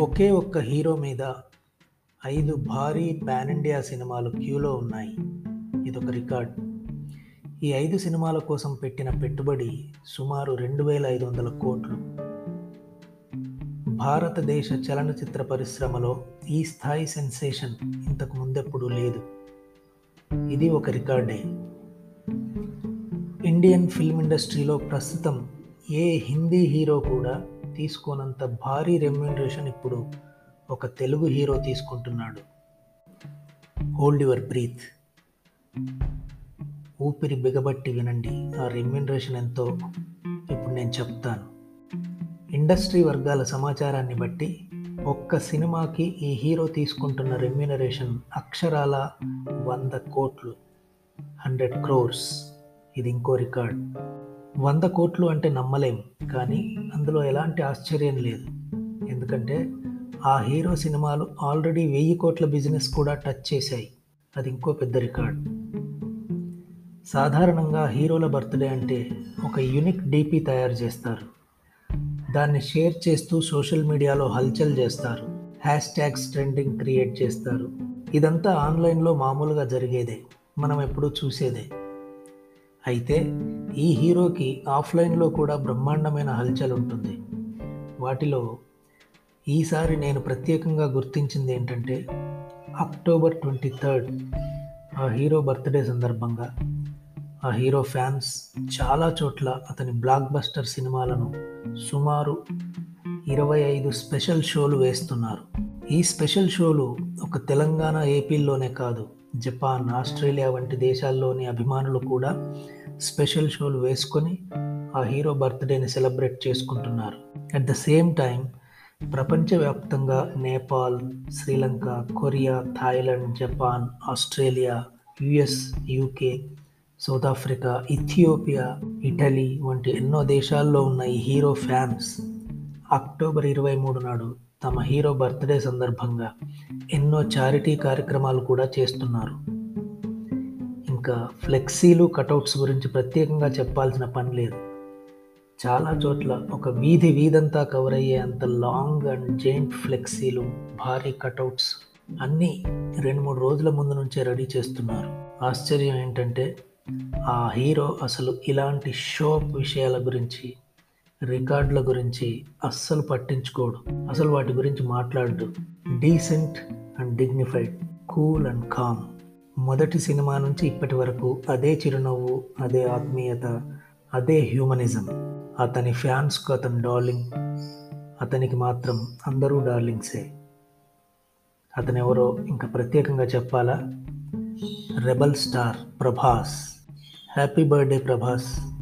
ఒకే ఒక్క హీరో మీద ఐదు భారీ పాన్ ఇండియా సినిమాలు క్యూలో ఉన్నాయి. ఇదొక రికార్డ్. ఈ ఐదు సినిమాల కోసం పెట్టిన పెట్టుబడి సుమారు రెండు వేల ఐదు వందల కోట్లు. భారతదేశ చలనచిత్ర పరిశ్రమలో ఈ స్థాయి సెన్సేషన్ ఇంతకు ముందెప్పుడూ లేదు. ఇది ఒక రికార్డే. ఇండియన్ ఫిల్మ్ ఇండస్ట్రీలో ప్రస్తుతం ఏ హిందీ హీరో కూడా తీసుకోనంత భారీ రెమ్యూనరేషన్ ఇప్పుడు ఒక తెలుగు హీరో తీసుకుంటున్నాడు. హోల్డ్ యువర్ బ్రీత్ ఊపిరి బిగబట్టి వినండి. ఆ రెమ్యూనరేషన్ ఎంతో. ఇప్పుడు నేను చెప్తాను. ఇండస్ట్రీ వర్గాల సమాచారాన్ని బట్టి ఒక్క సినిమాకి ఈ హీరో తీసుకుంటున్న రెమ్యూనరేషన్ అక్షరాల వంద కోట్లు. హండ్రెడ్ క్రోర్స్. ఇది ఇంకో రికార్డ్. వంద కోట్లు అంటే నమ్మలేం కానీ అందులో ఎలాంటి ఆశ్చర్యం లేదు. ఎందుకంటే ఆ హీరో సినిమాలు ఆల్రెడీ వెయ్యి కోట్ల బిజినెస్ కూడా టచ్ చేశాయి. అది ఇంకో పెద్ద రికార్డ్. సాధారణంగా హీరోల బర్త్డే అంటే ఒక యూనిక్ డీపీ తయారు చేస్తారు. దాన్ని షేర్ చేస్తూ సోషల్ మీడియాలో హల్చల్ చేస్తారు. హ్యాష్ ట్యాగ్స్ ట్రెండింగ్ క్రియేట్ చేస్తారు. ఇదంతా ఆన్లైన్లో మామూలుగా జరిగేదే. మనం ఎప్పుడూ చూసేదే. అయితే ఈ హీరోకి ఆఫ్లైన్లో కూడా బ్రహ్మాండమైన హల్చల్ ఉంటుంది. వాటిలో ఈసారి నేను ప్రత్యేకంగా గుర్తించింది ఏంటంటే అక్టోబర్ ట్వంటీ థర్డ్ ఆ హీరో బర్త్డే సందర్భంగా ఆ హీరో ఫ్యాన్స్ చాలా చోట్ల అతని బ్లాక్ బస్టర్ సినిమాలను సుమారు ఇరవై ఐదు స్పెషల్ షోలు వేస్తున్నారు. ఈ స్పెషల్ షోలు ఒక తెలంగాణ ఏపీల్లోనే కాదు జపాన్ ఆస్ట్రేలియా వంటి దేశాల్లోని అభిమానులు కూడా స్పెషల్ షోలు వేసుకొని ఆ హీరో బర్త్డేని సెలబ్రేట్ చేసుకుంటున్నారు. అట్ ద సేమ్ టైం ప్రపంచవ్యాప్తంగా Nepal Sri Lanka Korea Thailand Japan Australia US UK South Africa Ethiopia Italy వంటి ఎన్నో దేశాల్లో ఉన్న ఈ హీరో ఫ్యాన్స్ అక్టోబర్ ఇరవై మూడు నాడు తమ హీరో బర్త్డే సందర్భంగా ఎన్నో చారిటీ కార్యక్రమాలు కూడా చేస్తున్నారు. ఇంకా ఫ్లెక్సీలు కటౌట్స్ గురించి ప్రత్యేకంగా చెప్పాల్సిన పని లేదు. చాలా చోట్ల ఒక వీధి వీధంతా కవర్ అయ్యే అంత లాంగ్ అండ్ జెయింట్ ఫ్లెక్సీలు భారీ కటౌట్స్ అన్నీ రెండు మూడు రోజుల ముందు నుంచే రెడీ చేస్తున్నారు. ఆశ్చర్యం ఏంటంటే ఆ హీరో అసలు ఇలాంటి షో విషయాల గురించి రికార్డుల గురించి అస్సలు పట్టించుకోడు. అసలు వాటి గురించి మాట్లాడు decent and dignified cool and calm. మొదటి సినిమా నుంచి ఇప్పటి వరకు అదే చిరునవ్వు అదే ఆత్మీయత అదే హ్యూమనిజం. అతని ఫ్యాన్స్కు అతను డార్లింగ్. అతనికి మాత్రం అందరూ డార్లింగ్సే. అతను ఎవరో ఇంకా ప్రత్యేకంగా చెప్పాలా? Rebel star Prabhas. Happy birthday Prabhas.